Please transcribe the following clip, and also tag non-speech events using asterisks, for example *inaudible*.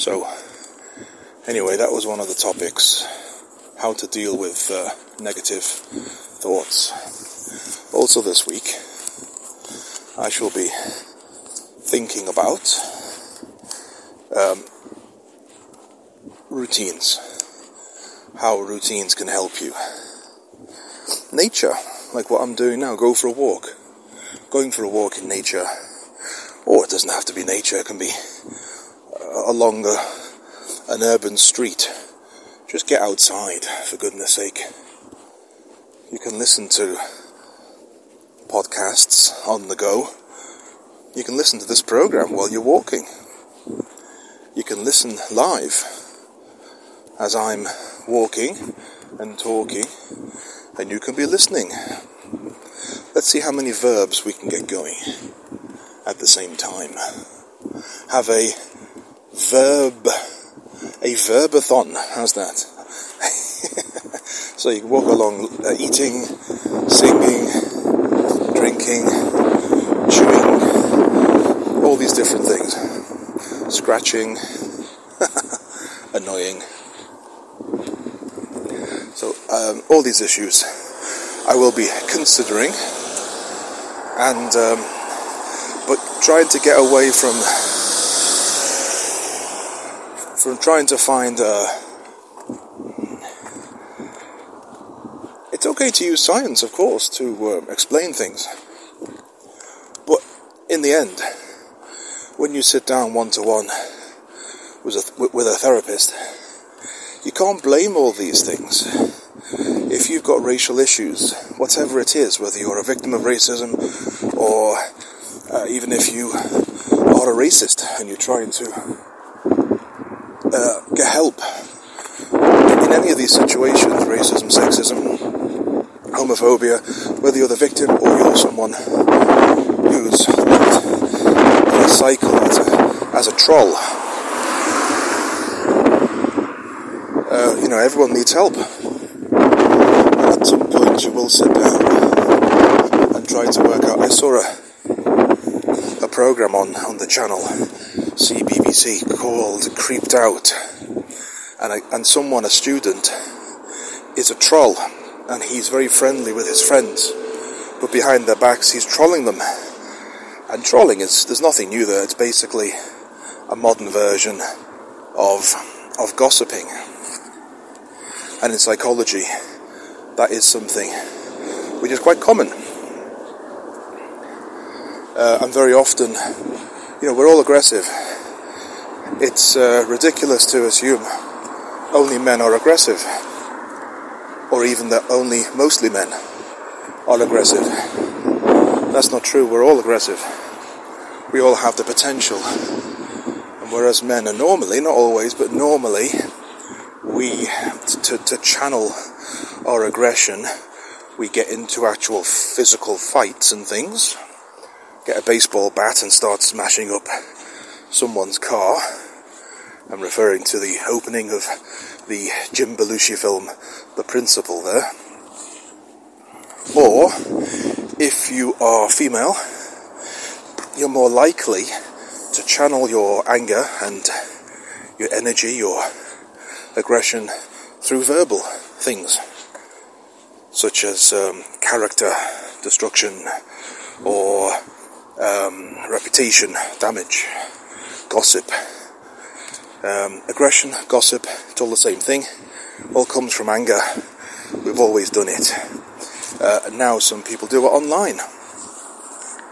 So, anyway, that was one of the topics how to deal with uh, negative thoughts. Also, this week, I shall be thinking about um, routines, how routines can help you. Nature, like what I'm doing now, go for a walk. Going for a walk in nature, or it doesn't have to be nature, it can be along a, an urban street. Just get outside, for goodness sake. You can listen to podcasts on the go. You can listen to this program while you're walking. You can listen live as I'm walking and talking, and you can be listening. Let's see how many verbs we can get going at the same time. Have a verb, a verbathon. How's that? *laughs* so you can walk along uh, eating, singing, drinking, chewing, all these different things. Scratching, *laughs* annoying. So, um, all these issues I will be considering and um, but trying to get away from from trying to find uh, it's okay to use science of course to uh, explain things. But in the end when you sit down one to one with a, therapist you can't blame all these things. If you've got racial issues, whatever it is, whether you're a victim of racism or uh, even if you are a racist and you're trying to help in any of these situations racism, sexism, homophobia whether you're the victim or you're someone who's in a cycle as a, as a troll. Uh, you know, everyone needs help at some point you will sit down and try to work out. I saw a, a program on, on the channel CBBC called Creeped Out, and, I, and someone, a student, is a troll, and he's very friendly with his friends, but behind their backs he's trolling them. And trolling is there's nothing new there. It's basically a modern version of of gossiping. And in psychology, that is something which is quite common. Uh, and very often, you know, we're all aggressive. It's uh, ridiculous to assume only men are aggressive, or even that only mostly men are aggressive. That's not true. We're all aggressive. We all have the potential. And whereas men are normally, not always, but normally, we to, to channel our aggression, we get into actual physical fights and things. Get a baseball bat and start smashing up someone's car. I'm referring to the opening of the Jim Belushi film, The Principal, there. Or, if you are female, you're more likely to channel your anger and your energy, your aggression through verbal things such as um, character destruction or um, reputation damage, gossip. Um, aggression, gossip, it's all the same thing. All comes from anger. We've always done it. Uh, and now some people do it online.